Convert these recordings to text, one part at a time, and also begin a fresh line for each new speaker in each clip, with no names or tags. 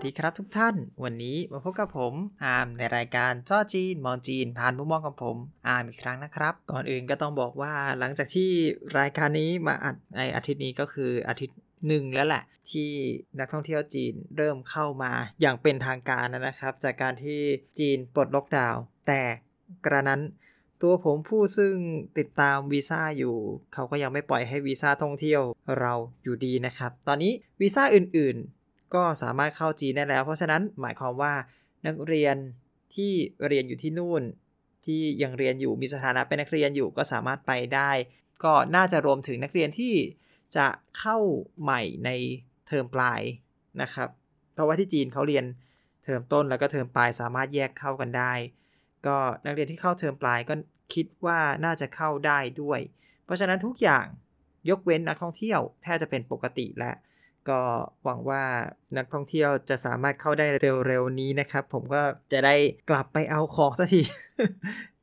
วัสดีครับทุกท่าน วันนี้มาพบกับผมอาร์มในรายการจ้อจีน มองจีน ผ่านมุมมองของผมอาร์มอีกครั้งนะครับ ก่อนอื่นก็ต้องบอกว่าหลังจากที่รายการนี้มาอัดในอาทิตย์นี้ก็คืออาทิตย์หนึ่งแล้วแหละที่นักท่องเที่ยวจีนเริ่มเข้ามาอย่างเป็นทางการนะครับ จากการที่จีนปลดล็อกดาวน์แต่กระนั้นตัวผมผู้ซึ่งติดตามวีซ่าอยู่ เขาก็ยังไม่ปล่อยให้วีซ่าท่องเที่ยวเราอยู่ดีนะครับ ตอนนี้วีซ่าอื่นๆ ก็สามารถเข้าจีนได้แล้ว เพราะฉะนั้นหมายความว่านักเรียนที่เรียนอยู่ที่นู่น ที่ยังเรียนอยู่มีสถานะเป็นนักเรียนอยู่ก็สามารถไปได้ ก็น่าจะรวมถึงนักเรียนที่จะเข้าใหม่ในเทอมปลายนะครับ เพราะว่าที่จีนเขาเรียนเทอมต้นแล้วก็เทอมปลายสามารถแยกเข้ากันได้ ก็นักเรียนที่เข้าเทอมปลายก็คิดว่าน่าจะเข้าได้ด้วย เพราะฉะนั้นทุกอย่างยกเว้นนักท่องเที่ยวแทบจะเป็นปกติแล้ว ก็หวังว่านักท่องเที่ยวจะสามารถเข้าได้เร็วๆนี้นะครับ ผมก็จะได้กลับไปเอาของสักที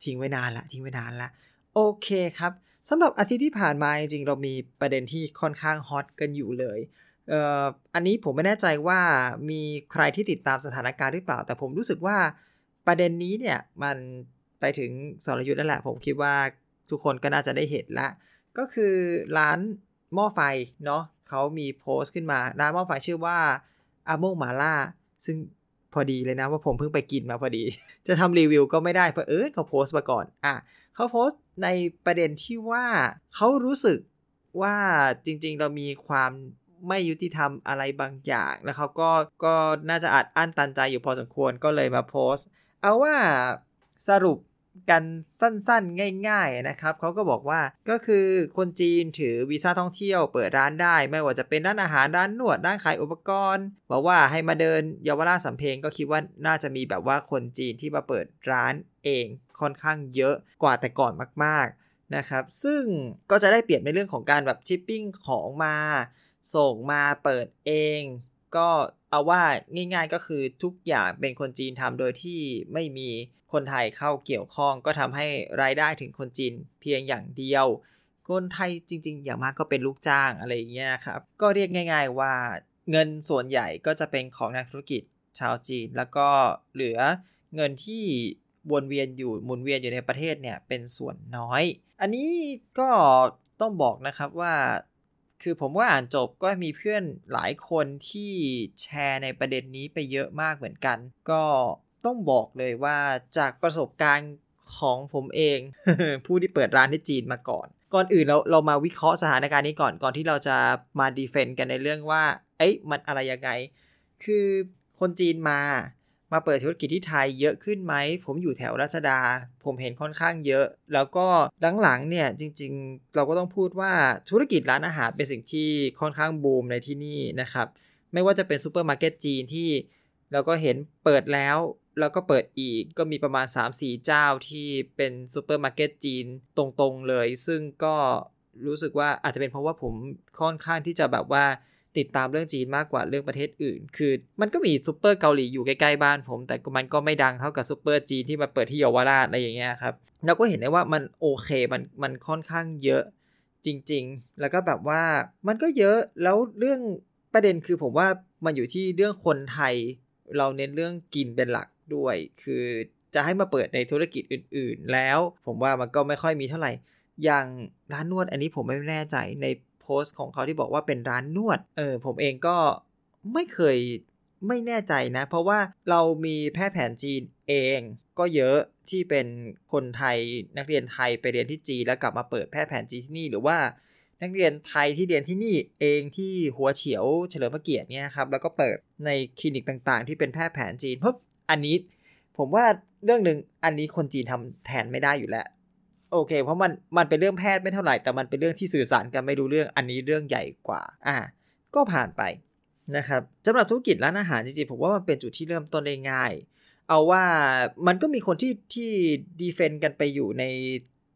ทิ้งไว้นานละทิ้งไว้นานละโอเคครับสำหรับอาทิตย์ที่ผ่านมาจริงๆเรามีประเด็นที่ค่อนข้างฮอตกันอยู่เลยเอ่ออันนี้ผมไม่แน่ใจว่ามีใครที่ติดตามสถานการณ์หรือเปล่า แต่ผมรู้สึกว่าประเด็นนี้เนี่ยมันไปถึงสรยุทธ์นั่นแหละ ผมคิดว่าทุกคนก็น่าจะได้เห็นละ ก็คือร้าน หม้อไฟเนาะเขามีโพสต์ขึ้นมาร้านหม้อไฟชื่อว่าอาโมงมาล่าซึ่งพอดีเลยนะว่าผมเพิ่งไปกินมาพอดี จะทำรีวิวก็ไม่ได้เพราะเออเขาโพสต์มาก่อนอะเขาโพสต์ในประเด็นที่ว่าเขารู้สึกว่าจริงๆ เรามีความไม่ยุติธรรมอะไรบางอย่าง แล้วเขาก็ก็น่าจะอัดอั้นตันใจอยู่พอสมควรก็เลยมาโพสต์ เอาว่าสรุป กันสั้นๆ ง่าย ๆนะครับเขาก็บอกว่าก็คือคนจีนถือวีซ่าท่องเที่ยวเปิดร้านได้ ไม่ว่าจะเป็นร้านอาหารร้านนวดร้านขายอุปกรณ์บอกว่าให้มาเดินเยาวราชสำเพ็งก็คิดว่าน่าจะมีแบบว่าคนจีนที่มาเปิดร้านเองค่อนข้างเยอะกว่าแต่ก่อนมากๆนะครับ ซึ่งก็จะได้เปรียบในเรื่องของการแบบชิปปิ้งของมา ส่งมาเปิดเอง ก็เอาว่าง่ายๆก็คือทุกอย่างเป็นคนจีนทำโดยที่ไม่มีคนไทยเข้าเกี่ยวข้อง ก็ทำให้รายได้ถึงคนจีนเพียงอย่างเดียว คนไทยจริง ๆ อย่างมากก็เป็นลูกจ้างอะไรอย่างเงี้ยครับ ก็เรียกง่าย ๆว่าเงินส่วนใหญ่ก็จะเป็นของนักธุรกิจชาวจีน แล้วก็เหลือเงินที่วนเวียนอยู่หมุนเวียนอยู่ในประเทศเนี่ยเป็นส่วนน้อย อันนี้ก็ต้องบอกนะครับว่า คือผมว่าอ่านจบก็มีเพื่อนหลายคนที่แชร์ในประเด็นนี้ไปเยอะมากเหมือนกัน ก็ต้องบอกเลยว่าจากประสบการณ์ของผมเอง ผู้ที่เปิดร้านที่จีนมาก่อน ก่อนอื่นเราเรามาวิเคราะห์สถานการณ์นี้ก่อนก่อนที่เราจะมาดีเฟนต์กันในเรื่องว่า เอ๊ะมันอะไรยังไง คือคนจีนมา มาเปิดธุรกิจที่ไทยเยอะขึ้นไหม ผมอยู่แถวรัชดา ผมเห็นค่อนข้างเยอะ แล้วก็หลังๆเนี่ยจริงๆ เราก็ต้องพูดว่าธุรกิจร้านอาหารเป็นสิ่งที่ค่อนข้างบูมในที่นี่นะครับ ไม่ว่าจะเป็นซูเปอร์มาร์เก็ตจีนที่เราก็เห็นเปิดแล้วแล้วก็เปิดอีกก็มีประมาณ 3-4 เจ้าที่เป็นซูเปอร์มาร์เก็ตจีนตรงๆเลย ซึ่งก็รู้สึกว่าอาจจะเป็นเพราะว่าผมค่อนข้างที่จะแบบว่า ติดตามเรื่องจีนมากกว่าเรื่องประเทศอื่น คือ มันก็มีซูเปอร์เกาหลีอยู่ใกล้ๆบ้านผม แต่มันก็ไม่ดังเท่ากับซูเปอร์จีนที่มาเปิดที่เยาวราชอะไรอย่างเงี้ยครับเราก็เห็นได้ว่ามันโอเคมันมันค่อนข้างเยอะจริง ๆ แล้วก็แบบว่ามันก็เยอะแล้วเรื่องประเด็นคือผมว่ามันอยู่ที่เรื่องคนไทย เราเน้นเรื่องกินเป็นหลักด้วย คือจะให้มาเปิดในธุรกิจอื่น ๆ แล้ว ผมว่ามันก็ไม่ค่อยมีเท่าไหร่อย่างร้านนวดอันนี้ผมไม่แน่ใจใน โพสต์ของเขาที่บอกว่าเป็นร้านนวด เออผมเองก็ไม่เคยไม่แน่ใจนะ เพราะว่าเรามีแพทย์แผนจีนเองก็เยอะที่เป็นคนไทยนักเรียนไทยไปเรียนที่จีนแล้วกลับมาเปิดแพทย์แผนจีนที่นี่หรือว่านักเรียนไทยที่เรียนที่นี่เองที่หัวเฉียวเฉลิมพระเกียรติเนี่ยครับแล้วก็เปิดในคลินิกต่างๆ ที่เป็นแพทย์แผนจีนเพราะอันนี้ผมว่าเรื่องหนึ่งอันนี้คนจีนทำแทนไม่ได้อยู่แล้ว โอเค เพราะมันมันเป็นเรื่องแพทย์ไม่เท่าไหร่ แต่มันเป็นเรื่องที่สื่อสารกันไม่รู้เรื่องอันนี้เรื่องใหญ่กว่า อ่า ก็ผ่านไปนะครับสำหรับธุรกิจร้านอาหารจริงๆผมว่ามันเป็นจุดที่เริ่มต้นได้ง่าย เอาว่ามันก็มีคนที่ที่ดีเฟนต์กันไปอยู่ใน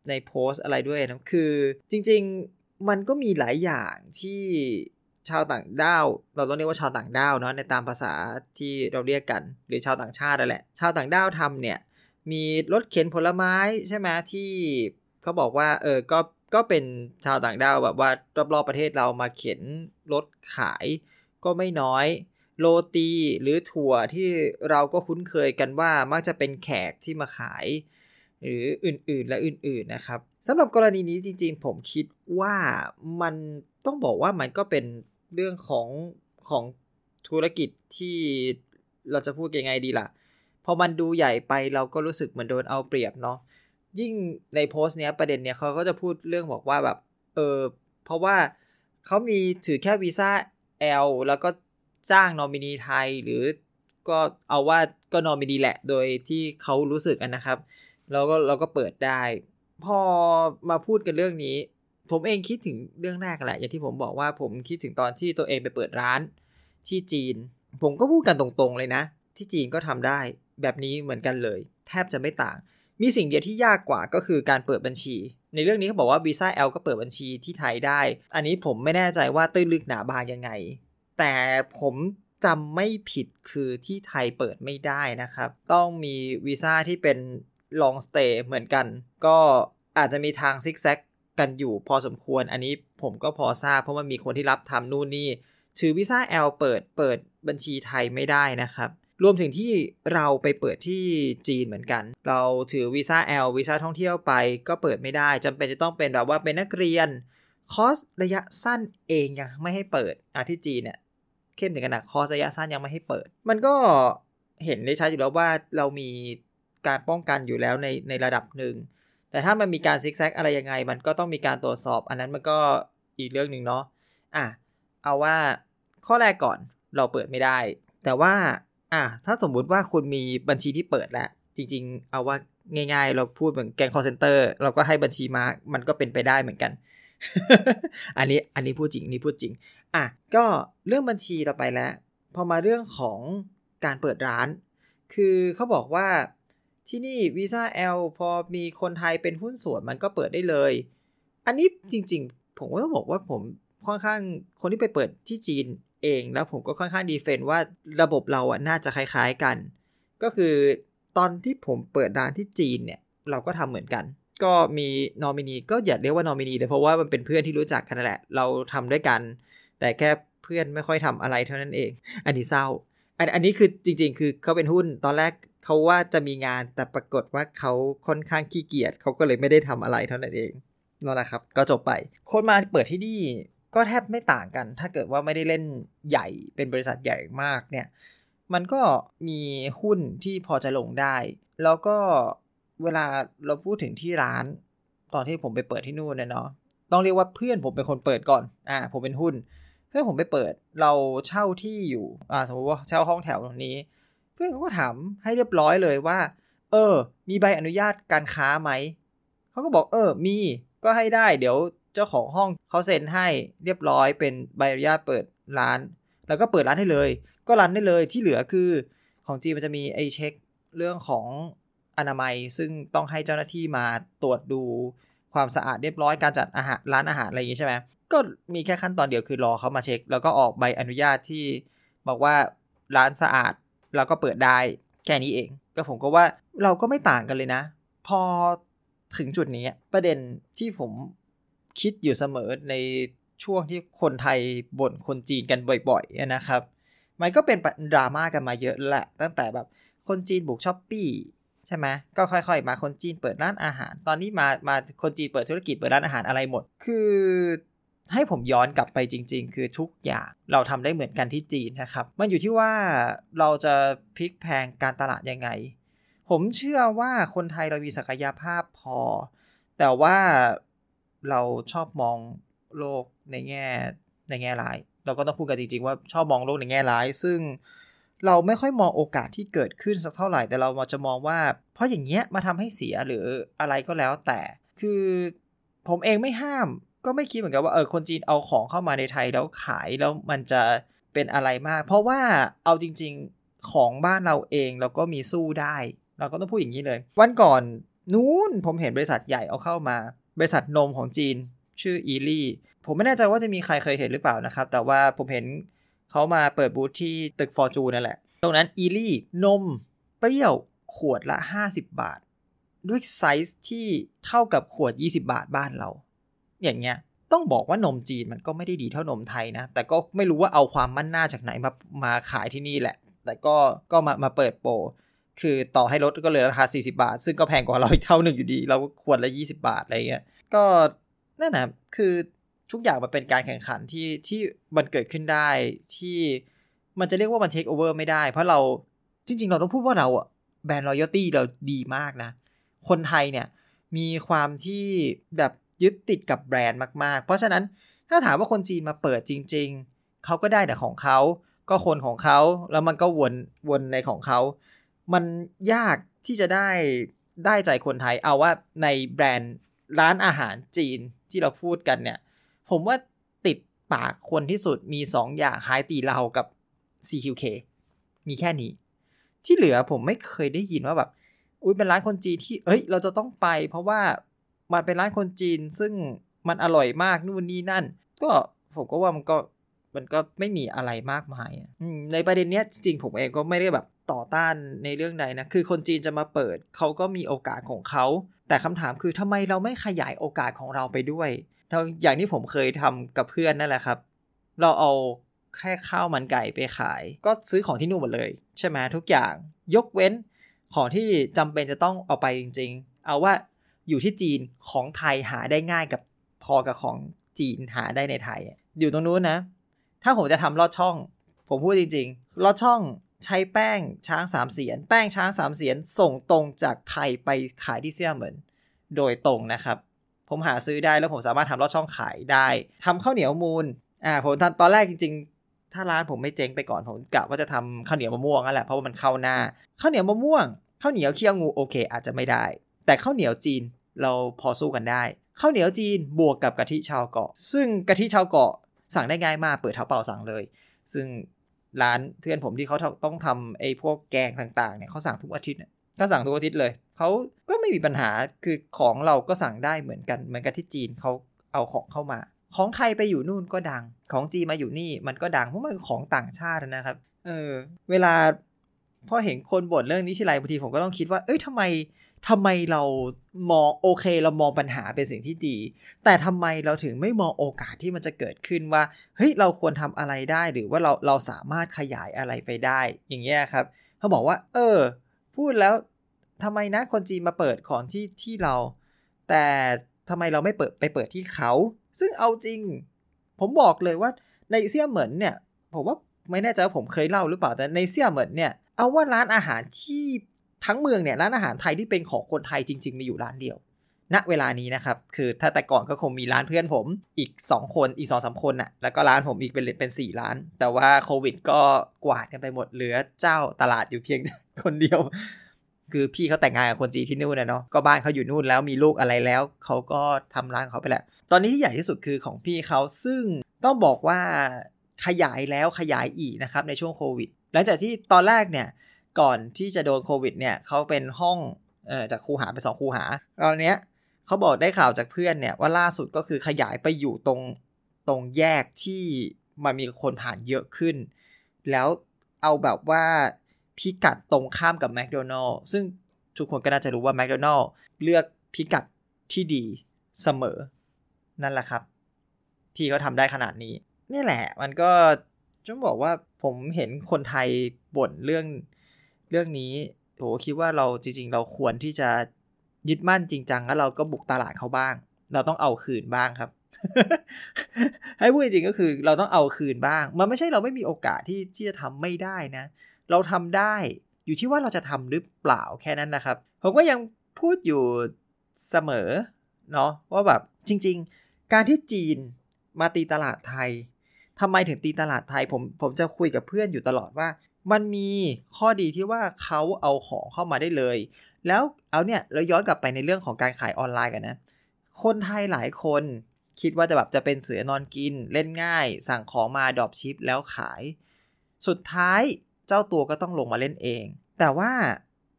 ในโพสอะไรด้วยนะคือจริง ๆมันก็มีหลายอย่างที่ชาวต่างด้าว เราต้องเรียกว่าชาวต่างด้าวเนาะในตามภาษาที่เราเรียกกัน หรือชาวต่างชาตินั่นแหละ ชาวต่างด้าวทำเนี่ย มีรถเข็นผลไม้ใช่ไหมที่เขาบอกว่า เออก็ก็เป็นชาวต่างด้าวแบบว่ารอบๆประเทศเรามาเข็นรถขายก็ไม่น้อยโรตีหรือถั่วที่เราก็คุ้นเคยกันว่ามักจะเป็นแขกที่มาขาย หรืออื่นๆและอื่นๆนะครับสำหรับกรณีนี้จริงๆ ผมคิดว่ามันต้องบอกว่ามันก็เป็นเรื่องของของธุรกิจที่เราจะพูดยังไงดีล่ะ อมันดูใหญ่ไปเราก็รู้สึกเหมือนโดนเอาเปรียบเนาะยิ่งในโพสต์เนี้ยประเด็นเนี้ยเขาก็จะพูดเรื่องบอกว่าแบบเออเพราะว่าเขามีถือแค่วีซ่า L แล้วก็จ้างนอมินีไทยหรือก็เอาว่าก็นอมินีแหละโดยที่เขารู้สึกกันนะครับ แล้วก็เราก็เปิดได้ พอมาพูดกันเรื่องนี้ ผมเองคิดถึงเรื่องแรกแหละ อย่างที่ผมบอกว่าผมคิดถึงตอนที่ตัวเองไปเปิดร้านที่จีน ผมก็พูดกันตรงๆเลยนะ ที่จีนก็ทำได้ แบบนี้เหมือนกันเลย แทบจะไม่ต่าง มีสิ่งเดียวที่ยากกว่าก็คือการเปิดบัญชี ในเรื่องนี้เขาบอกว่าวีซ่า L ก็เปิดบัญชีที่ไทยได้ อันนี้ผมไม่แน่ใจว่าตื้นลึกหนาบางยังไง แต่ผมจำไม่ผิดคือที่ไทยเปิดไม่ได้นะครับ ต้องมีวีซ่าที่เป็น long stay เหมือนกัน ก็อาจจะมีทางซิกแซกกันอยู่พอสมควร อันนี้ผมก็พอทราบเพราะมันมีคนที่รับทำนู่นนี่ถือวีซ่า L เปิดเปิดบัญชีไทยไม่ได้นะครับ รวมถึงที่เราไปเปิดที่จีนเหมือนกัน เราถือวีซ่า L วีซ่าท่องเที่ยวไปก็เปิดไม่ได้จำเป็นจะต้องเป็นแบบว่าเป็นนักเรียน คอร์สระยะสั้นเองยังไม่ให้เปิดอะที่จีนเนี่ยเข้มถึงขนาดคอร์สระยะสั้นยังไม่ให้เปิด มันก็เห็นได้ชัดอยู่แล้วว่าเรามีการป้องกันอยู่แล้วในในระดับหนึ่ง แต่ถ้ามันมีการซิกแซกอะไรยังไง มันก็ต้องมีการตรวจสอบ อันนั้นมันก็อีกเรื่องหนึ่งเนาะอะเอาว่าข้อแรกก่อนเราเปิดไม่ได้ แต่ว่า อะถ้าสมมุติว่าคุณมีบัญชีที่เปิดแล้ว จริง ๆ เอาว่าง่าย ๆ เราพูดเหมือนแก๊งคอลเซ็นเตอร์เราก็ให้บัญชีมามันก็เป็นไปได้เหมือนกัน อันนี้อันนี้พูดจริงนี่พูดจริง อะก็เรื่องบัญชีเราไปแล้ว พอมาเรื่องของการเปิดร้าน คือเขาบอกว่าที่นี่วีซ่า L พอมีคนไทยเป็นหุ้นส่วนมันก็เปิดได้เลย อันนี้จริง ๆ ผมก็บอกว่าผมค่อนข้างคนที่ไปเปิดที่จีน เองแล้วผมก็ค่อนข้างดีเฟนว่าระบบเราอะน่าจะคล้ายๆกัน ก็คือตอนที่ผมเปิดร้านที่จีนเนี่ยเราก็ทำเหมือนกัน ก็มีนอมินีก็อย่าเรียกว่านอมินีเลยเพราะว่ามันเป็นเพื่อนที่รู้จักกันนั่นแหละ เราทำด้วยกัน แต่แค่เพื่อนไม่ค่อยทำอะไรเท่านั้นเอง อันนี้เศร้าอันอันนี้คือจริง ๆ คือเขาเป็นหุ้นตอนแรกเขาว่าจะมีงานแต่ปรากฏว่าเขาค่อนข้างขี้เกียจเขาก็เลยไม่ได้ทำอะไรเท่านั้นเองนั่นแหละครับ ก็จบไป คนมาเปิดที่นี่ ก็แทบไม่ต่างกัน ถ้าเกิดว่าไม่ได้เล่นใหญ่เป็นบริษัทใหญ่มากเนี่ย มันก็มีหุ้นที่พอจะลงได้ แล้วก็เวลาเราพูดถึงที่ร้าน ตอนที่ผมไปเปิดที่นู่นเนาะต้องเรียกว่าเพื่อนผมเป็นคนเปิดก่อน อ่า ผมเป็นหุ้น เพื่อนผมไปเปิด เราเช่าที่อยู่ อ่า สมมติว่าเช่าห้องแถวตรงนี้ เพื่อนเขาก็ถามให้เรียบร้อยเลยว่า เออ มีใบอนุญาตการค้าไหม เขาก็บอก เออ มี ก็ให้ได้ เดี๋ยว เจ้าของห้องเขาเซ็นให้เรียบร้อยเป็นใบอนุญาตเปิดร้าน แล้วก็เปิดร้านให้เลย ก็รันได้เลยที่เหลือคือของจีนมันจะมีไอเช็คเรื่องของอนามัยซึ่งต้องให้เจ้าหน้าที่มาตรวจดูความสะอาดเรียบร้อยการจัดอาหารร้านอาหารอะไรอย่างนี้ใช่ไหมก็มีแค่ขั้นตอนเดียวคือรอเขามาเช็ค แล้วก็ออกใบอนุญาตที่บอกว่าร้านสะอาดแล้วก็เปิดได้แค่นี้เองก็ผมก็ว่าเราก็ไม่ต่างกันเลยนะ พอถึงจุดนี้ประเด็นที่ผม คิดอยู่เสมอในช่วงที่คนไทยบ่นคนจีนกันบ่อยๆนะครับ มันก็เป็นดราม่ากันมาเยอะแหละ ตั้งแต่แบบคนจีนบุกช้อปปี้ใช่ไหมก็ค่อย ๆ มาคนจีนเปิดร้านอาหาร ตอนนี้มามาคนจีนเปิดธุรกิจเปิดร้านอาหารอะไรหมด คือให้ผมย้อนกลับไปจริง ๆ คือทุกอย่างเราทำได้เหมือนกันที่จีนนะครับ มันอยู่ที่ว่าเราจะพลิกแพงการตลาดยังไง ผมเชื่อว่าคนไทยเรามีศักยภาพพอ แต่ว่า เราชอบมองโลกในแง่ในแง่ร้าย เราก็ต้องพูดกันจริงๆว่าชอบมองโลกในแง่ร้าย ซึ่งเราไม่ค่อยมองโอกาสที่เกิดขึ้นสักเท่าไหร่ แต่เราจะมองว่า เพราะอย่างเงี้ยมาทำให้เสียหรืออะไรก็แล้วแต่ คือผมเองไม่ห้าม ก็ไม่คิดเหมือนกันว่าเออคนจีนเอาของเข้ามาในไทยแล้วขายแล้วมันจะเป็นอะไรมาก เพราะว่าเอาจริง ๆของบ้านเราเองเราก็มีสู้ได้ เราก็ต้องพูดอย่างนี้เลย วันก่อนนู้นผมเห็นบริษัทใหญ่เอาเข้ามา บริษัทนมของจีนชื่ออีลี่ผมไม่แน่ใจว่าจะมีใครเคยเห็นหรือเปล่านะครับ แต่ว่าผมเห็นเขามาเปิดบูธที่ตึกฟอร์จูนนั่นแหละ ตรงนั้นอีลี่นมเปรี้ยวขวดละ 50 บาท ด้วยไซส์ที่เท่ากับขวด 20 บาทบ้านเรา อย่างเงี้ยต้องบอกว่านมจีนมันก็ไม่ได้ดีเท่านมไทยนะ แต่ก็ไม่รู้ว่าเอาความมั่นหน้าจากไหนมามาขายที่นี่แหละ แต่ก็ก็มามาเปิดโปร คือต่อให้ลดก็เหลือราคา 40 บาท ซึ่งก็แพงกว่าเราอีกเท่าหนึ่งอยู่ดี เราก็ควรละ 20 บาทอะไรเงี้ยก็นั่นนะคือทุกอย่างมันเป็นการแข่งขันที่ที่มันเกิดขึ้นได้ที่มันจะเรียกว่ามันเทคโอเวอร์ไม่ได้ เพราะเราจริง ๆ เราต้องพูดว่าเราอะแบรนด์รอยัลตี้เราดีมากนะ คนไทยเนี่ยมีความที่แบบยึดติดกับแบรนด์มากๆ เพราะฉะนั้นถ้าถามว่าคนจีนมาเปิดจริง ๆ เขาก็ได้แต่ของเขา ก็คนของเขา แล้วมันก็วนวนในของเขา มันยากที่จะได้ได้ใจคนไทย เอาว่าในแบรนด์ร้านอาหารจีนที่เราพูดกันเนี่ย ผมว่าติดปากคนที่สุดมี2อย่างไฮตีเรากับ CQK มีแค่นี้ ที่เหลือผมไม่เคยได้ยินว่าแบบ อุ้ยเป็นร้านคนจีนที่ เอ้ย เราจะต้องไป เพราะว่ามันเป็นร้านคนจีนซึ่งมันอร่อยมากนู่นนี่นั่น ก็ผมก็ว่ามันก็ มันก็ไม่มีอะไรมากมายในประเด็นเนี้ยจริงผมเองก็ไม่ได้แบบต่อต้านในเรื่องใดนะ คือคนจีนจะมาเปิดเขาก็มีโอกาสของเขา แต่คำถามคือทำไมเราไม่ขยายโอกาสของเราไปด้วยอย่างที่ผมเคยทำกับเพื่อนนั่นแหละครับ เราเอาแค่ข้าวมันไก่ไปขาย ก็ซื้อของที่นู่นหมดเลย ใช่ไหมทุกอย่างยกเว้นของที่จำเป็นจะต้องเอาไปจริง ๆ เอาว่าอยู่ที่จีนของไทยหาได้ง่ายกับพอกับของจีนหาได้ในไทย อยู่ตรงนู้นนะ ถ้าผมจะทำลอดช่อง ผมพูดจริงๆลอดช่องใช้แป้งช้างสามเสียน แป้งช้างสามเสียนส่งตรงจากไทยไปขายที่เซียเหมินโดยตรงนะครับ ผมหาซื้อได้แล้วผมสามารถทำลอดช่องขายได้ทำข้าวเหนียวมูลอ่าผมทำตอนแรกจริง ๆ ถ้าร้านผมไม่เจ๊งไปก่อนผมกะว่าจะทำข้าวเหนียวมะม่วงนั่นแหละเพราะว่ามันเข้าหน้าข้าวเหนียวมะม่วงข้าวเหนียวเคี่ยวงูโอเค อาจจะไม่ได้ แต่ข้าวเหนียวจีนเราพอสู้กันได้ข้าวเหนียวจีนบวกกับกะทิชาวเกาะ ซึ่งกะทิชาวเกาะ สั่งได้ง่ายมากเปิดเท้าเปล่าสั่งเลย ซึ่งร้านเพื่อนผมที่เขาต้องทำไอ้พวกแกงต่างๆเนี่ยเขาสั่งทุกอาทิตย์เนี่ยก็สั่งทุกอาทิตย์เลยเขาก็ไม่มีปัญหาคือของเราก็สั่งได้เหมือนกันเหมือนกับที่จีนเขาเอาของเข้ามา ของไทยไปอยู่นู่นก็ดัง ของจีนมาอยู่นี่มันก็ดังเพราะมันของต่างชาตินะครับ เออ เวลาพอเห็นคนบ่นเรื่องนี้ทีไรบางทีผมก็ต้องคิดว่า เอ้ยทำไม ทำไมเรามองโอเค เรามองปัญหาเป็นสิ่งที่ดี แต่ทำไมเราถึงไม่มองโอกาสที่มันจะเกิดขึ้นว่าเฮ้ยเราควรทำอะไรได้หรือว่าเราเราสามารถขยายอะไรไปได้ อย่างเงี้ยครับ เขาบอกว่า เออ พูดแล้วทำไมนะคนจีนมาเปิดของที่ที่เรา แต่ทำไมเราไม่เปิดไปเปิดที่เขา ซึ่งเอาจริง ผมบอกเลยว่าในเซี่ยเหมินเนี่ย ผมว่าไม่แน่ใจว่าผมเคยเล่าหรือเปล่าแต่ในเซี่ยเหมินเนี่ยเอาว่าร้านอาหารที่ ทั้งเมืองเนี่ยร้านอาหารไทยที่เป็นของคนไทยจริง ๆ มีอยู่ร้านเดียว ณ เวลานี้นะครับ คือถ้าแต่ก่อนก็คงมีร้านเพื่อนผมอีก 2 คนอีก2องสาคนน่ะ แล้วก็ร้านผมอีกเป็นเป็นสี่ร้าน แต่ว่าโควิดก็กวาดกันไปหมดเหลือเจ้าตลาดอยู่เพียงคนเดียว คือพี่เขาแต่งงานกับคนจีนที่นู่นนะเนาะ ก็บ้านเขาอยู่นู่นแล้วมีลูกอะไรแล้ว เขาก็ทำร้านเขาไปแหละ ตอนนี้ที่ใหญ่ที่สุดคือของพี่เขาซึ่งต้องบอกว่าขยายแล้วขยายอีกนะครับในช่วงโควิด หลังจากที่ตอนแรกเนี่ย ก่อนที่จะโดนโควิดเนี่ยเขาเป็นห้องเอ่อจากคูหาเป็นสองคูหาตอนเนี้ยเขาบอกได้ข่าวจากเพื่อนเนี่ยว่าล่าสุดก็คือขยายไปอยู่ตรงตรงแยกที่มันมีคนผ่านเยอะขึ้น แล้วเอาแบบว่าพิกัดตรงข้ามกับแมคโดนัลล์ซึ่งทุกคนก็น่าจะรู้ว่าแมคโดนัลล์เลือกพิกัดที่ดีเสมอ นั่นแหละครับ พี่เขาทำได้ขนาดนี้ นี่แหละ มันก็จะบอกว่าผมเห็นคนไทยบ่นเรื่อง เรื่องนี้โหคิดว่าเราจริง ๆ เราควรที่จะยึดมั่นจริงจังแล้วเราก็บุกตลาดเขาบ้าง เราต้องเอาคืนบ้างครับ ให้พูดจริงก็คือเราต้องเอาคืนบ้าง มันไม่ใช่เราไม่มีโอกาสที่ที่จะทำไม่ได้นะ เราทำได้อยู่ที่ว่าเราจะทำหรือเปล่าแค่นั้นนะครับ ผมก็ยังพูดอยู่เสมอเนาะว่าแบบจริง ๆ การที่จีนมาตีตลาดไทยทำไมถึงตีตลาดไทยผมผมจะคุยกับเพื่อนอยู่ตลอดว่า มันมีข้อดีที่ว่าเขาเอาของเข้ามาได้เลย แล้วเอาเนี่ยเราย้อนกลับไปในเรื่องของการขายออนไลน์กันนะ คนไทยหลายคนคิดว่าจะแบบจะเป็นเสือนอนกินเล่นง่าย สั่งของมาดรอปชิปแล้วขาย สุดท้ายเจ้าตัวก็ต้องลงมาเล่นเอง แต่ว่า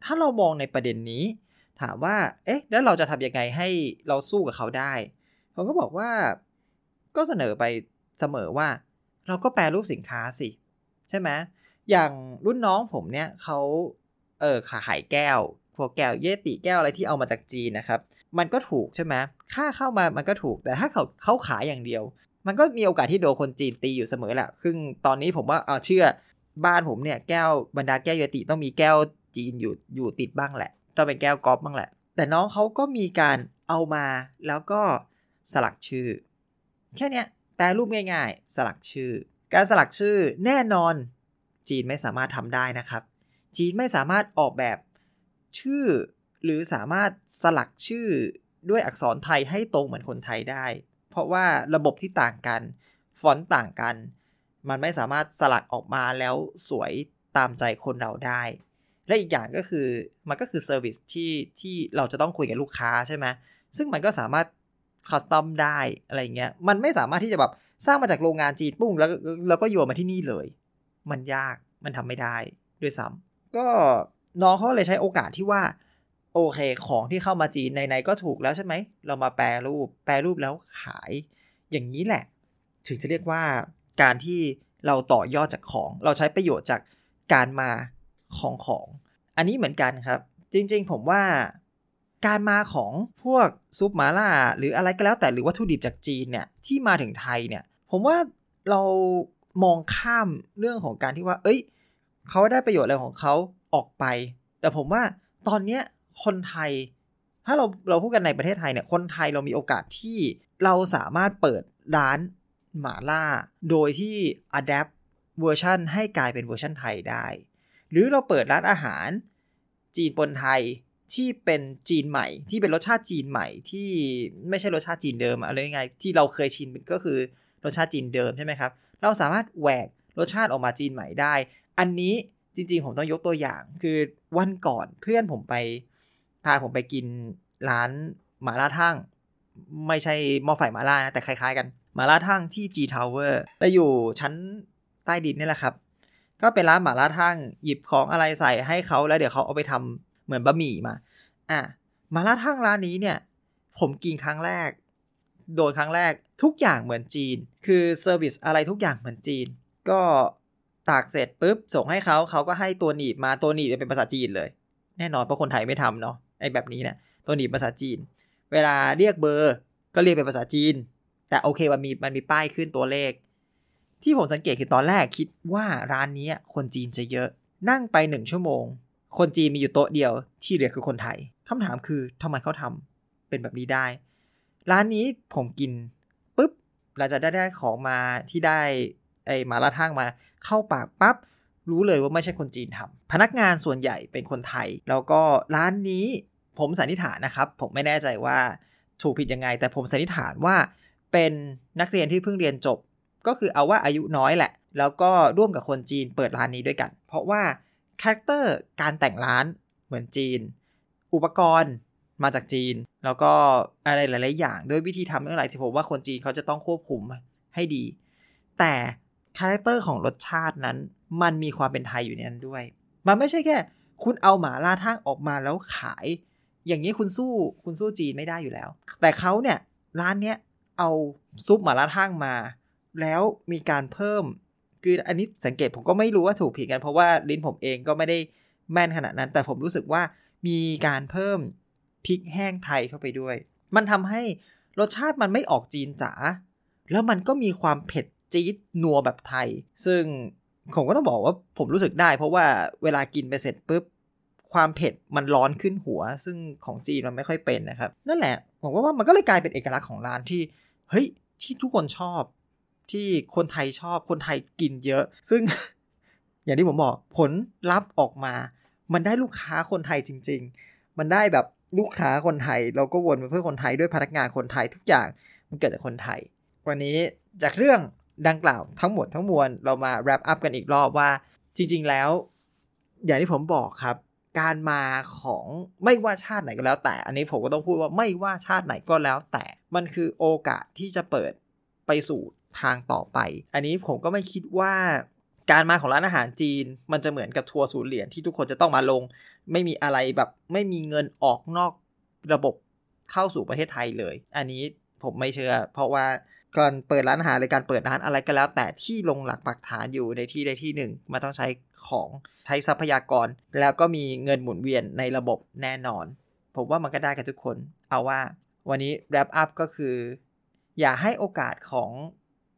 ถ้าเรามองในประเด็นนี้ ถามว่า เอ๊ะ แล้วเราจะทำยังไงให้เราสู้กับเขาได้ผมก็บอกว่า ก็เสนอไปเสมอว่า เราก็แปลรูปสินค้าสิ ใช่ไหม อย่างรุ่นน้องผมเนี่ยเขาเออขายแก้ว พวกแก้วเยติแก้วอะไรที่เอามาจากจีนนะครับ มันก็ถูกใช่ไหมค่าเข้ามามันก็ถูก แต่ถ้าเขาเขาขายอย่างเดียว มันก็มีโอกาสที่โดนคนจีนตีอยู่เสมอแหละซึ่งตอนนี้ผมว่าเอาเชื่อบ้านผมเนี่ยแก้วบรรดาแก้วเยติต้องมีแก้วจีนอยู่อยู่ติดบ้างแหละต้องเป็นแก้วกอล์ฟบ้างแหละ แต่น้องเขาก็มีการเอามาแล้วก็สลักชื่อ แค่นี้แปลรูปง่าย ๆ สลักชื่อ การสลักชื่อแน่นอน จีนไม่สามารถทำได้นะครับ จีนไม่สามารถออกแบบชื่อ หรือสามารถสลักชื่อด้วยอักษรไทยให้ตรงเหมือนคนไทยได้ เพราะว่าระบบที่ต่างกัน ฟอนต์ต่างกัน มันไม่สามารถสลักออกมาแล้วสวยตามใจคนเราได้ และอีกอย่างก็คือมันก็คือ service ที่ที่เราจะต้องคุยกับลูกค้าใช่ไหมซึ่งมันก็สามารถ custom ได้อะไรเงี้ย มันไม่สามารถที่จะแบบสร้างมาจากโรงงานจีนปุ้งแล้วแล้วก็โยนมาที่นี่เลย มันยากมันทำไม่ได้ด้วยซ้ำก็น้องเขาเลยใช้โอกาสที่ว่า โอเคของที่เข้ามาจีนในๆก็ถูกแล้วใช่ไหม เรามาแปรรูปแปรรูปแล้วขาย อย่างนี้แหละ ถึงจะเรียกว่าการที่เราต่อยอดจากของ เราใช้ประโยชน์จากการมาของของ อันนี้เหมือนกันครับ จริงๆ ผมว่าการมาของพวกซุปมาล่า หรืออะไรก็แล้วแต่หรือวัตถุดิบจากจีนเนี่ยที่มาถึงไทยเนี่ย ผมว่าเรา มองข้ามเรื่องของการที่ว่า เอ้ย เขาได้ประโยชน์อะไรของเขาออกไป แต่ผมว่าตอนเนี้ยคนไทย ถ้าเราเราพูดกันในประเทศไทยเนี่ย คนไทยเรามีโอกาสที่เราสามารถเปิดร้านหมาล่า โดยที่ adapt เวอร์ชันให้กลายเป็นเวอร์ชันไทยได้ หรือเราเปิดร้านอาหารจีนปนไทยที่เป็นจีนใหม่ ที่เป็นรสชาติจีนใหม่ที่ไม่ใช่รสชาติจีนเดิมอะไรยังไงที่เราเคยชินก็คือรสชาติจีนเดิมใช่ไหมครับ เราสามารถแหวกรสชาติออกมาจีนใหม่ได้ อันนี้จริงๆ ผมต้องยกตัวอย่างคือวันก่อนเพื่อนผมไปพาผมไปกินร้านหมาล่าทั่งไม่ใช่หม้อไฟหมาล่านะแต่คล้ายๆกันหมาล่าทั่งที่ G Tower แต่อยู่ชั้นใต้ดินนี่แหละครับ ก็เป็นร้านหมาล่าทั่งหยิบของอะไรใส่ให้เขาแล้วเดี๋ยวเขาเอาไปทำเหมือนบะหมี่มา อะหมาล่าทั่งร้านนี้เนี่ย ผมกินครั้งแรก โดนครั้งแรกทุกอย่างเหมือนจีน คือ service อะไรทุกอย่างเหมือนจีน ก็ตากเสร็จปุ๊บส่งให้เขาเขาก็ให้ตัวหนีบมาตัวหนีบเป็นภาษาจีนเลย แน่นอนเพราะคนไทยไม่ทำเนาะไอ้แบบนี้เนี่ยตัวหนีบภาษาจีน เวลาเรียกเบอร์ก็เรียกเป็นภาษาจีน แต่โอเคมันมีมันมีป้ายขึ้นตัวเลข ที่ผมสังเกตคือตอนแรกคิดว่าร้านนี้คนจีนจะเยอะ นั่งไปหนึ่งชั่วโมง คนจีนมีอยู่โต๊ะเดียวที่เหลือคือคนไทยคำถามคือทำไมเขาทำเป็นแบบนี้ได้ ร้านนี้ผมกินปุ๊บเราจะได้ได้ของมาที่ได้ไอมาลาทั่งมาเข้าปากปับ๊บรู้เลยว่าไม่ใช่คนจีนทำพนักงานส่วนใหญ่เป็นคนไทย แล้วก็ร้านนี้ผมสันนิษฐานนะครับ ผมไม่แน่ใจว่าถูกผิดยังไง แต่ผมสันนิษฐานว่าเป็นนักเรียนที่เพิ่งเรียนจบ ก็คือเอาว่าอายุน้อยแหละ แล้วก็ร่วมกับคนจีนเปิดร้านนี้ด้วยกัน เพราะว่า character การแต่งร้านเหมือนจีน อุปกรณ์ มาจากจีน แล้วก็อะไรหลาย ๆ อย่าง ด้วยวิธีทำเรื่องอะไรที่ผมว่าคนจีนเขาจะต้องควบคุมให้ดี แต่ character ของรสชาตินั้น มันมีความเป็นไทยอยู่ในนั้นด้วย มันไม่ใช่แค่ คุณเอาหมาล่าทั่งออกมาแล้วขาย อย่างนี้คุณสู้คุณสู้จีนไม่ได้อยู่แล้ว แต่เขาเนี่ยร้านเนี้ยเอาซุปหมาล่าท่างมา แล้วมีการเพิ่ม คืออันนี้สังเกตผมก็ไม่รู้ว่าถูกผิดกันเพราะว่าลิ้นผมเองก็ไม่ได้แม่นขนาดนั้น แต่ผมรู้สึกว่ามีการเพิ่ม พริกแห้งไทยเข้าไปด้วย มันทำให้รสชาติมันไม่ออกจีนจ๋า แล้วมันก็มีความเผ็ดจี๊ดนัวแบบไทย ซึ่งผมก็ต้องบอกว่าผมรู้สึกได้ เพราะว่าเวลากินไปเสร็จปุ๊บความเผ็ดมันร้อนขึ้นหัว ซึ่งของจีนมันไม่ค่อยเป็นนะครับ นั่นแหละผมว่ามันก็เลยกลายเป็นเอกลักษณ์ของร้านที่เฮ้ยที่ทุกคนชอบ ที่คนไทยชอบคนไทยกินเยอะ ซึ่ง อย่างที่ผมบอกผลลัพธ์ออกมา มันได้ลูกค้าคนไทยจริง ๆ มันได้แบบ ลูกค้าคนไทย เราก็วนมาเพื่อคนไทยด้วยพนักงานคนไทยทุกอย่างมันเกิดจากคนไทย วันนี้จากเรื่องดังกล่าวทั้งหมดทั้งมวลเรามา wrap up กันอีกรอบว่า จริง ๆ แล้ว อย่างที่ผมบอกครับ การมาของไม่ว่าชาติไหนก็แล้วแต่ อันนี้ผมก็ต้องพูดว่าไม่ว่าชาติไหนก็แล้วแต่ มันคือโอกาสที่จะเปิดไปสู่ทางต่อไป อันนี้ผมก็ไม่คิดว่าการมาของร้านอาหารจีน มันจะเหมือนกับทัวร์ศูนย์เหรียญที่ทุกคนจะต้องมาลง ไม่มีอะไรแบบไม่มีเงินออกนอกระบบเข้าสู่ประเทศไทยเลย อันนี้ผมไม่เชื่อ เพราะว่าก่อนเปิดร้านอาหารหรือการเปิดร้านอะไรก็แล้ว แต่ที่ลงหลักปักฐานอยู่ในที่ใดที่หนึ่งมันต้องใช้ของใช้ทรัพยากร แล้วก็มีเงินหมุนเวียนในระบบแน่นอน ผมว่ามันก็ได้กับทุกคน เอาว่าวันนี้ wrap up ก็คือ อย่าให้โอกาสของ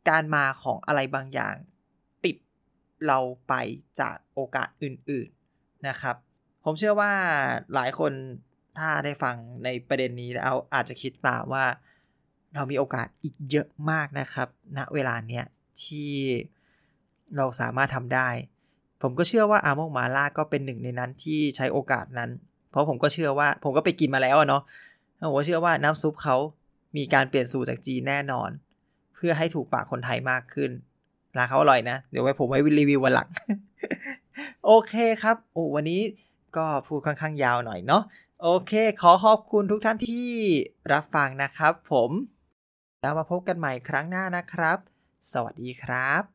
การมาของอะไรบางอย่าง ปิดเราไปจากโอกาสอื่น ๆนะครับ ผมเชื่อว่าหลายคนถ้าได้ฟังในประเด็นนี้แล้วอาจจะคิดตามว่าเรามีโอกาสอีกเยอะมากนะครับณเวลาเนี้ยที่เราสามารถทำได้ ผมก็เชื่อว่าอาโมกมาล่าก็เป็นหนึ่งในนั้นที่ใช้โอกาสนั้น เพราะผมก็เชื่อว่าผมก็ไปกินมาแล้วเนาะผมก็เชื่อว่าน้ำซุปเขามีการเปลี่ยนสูตรจากจีนแน่นอน เพื่อให้ถูกปากคนไทยมากขึ้นร้านเขาอร่อยนะ เดี๋ยวไว้ผมไว้รีวิววันหลัง โอเคครับโอ้วันนี้ ก็พูดค่อนข้างยาวหน่อยเนาะโอเค ขอขอบคุณทุกท่านที่รับฟังนะครับผม แล้วมาพบกันใหม่ครั้งหน้านะครับ สวัสดีครับ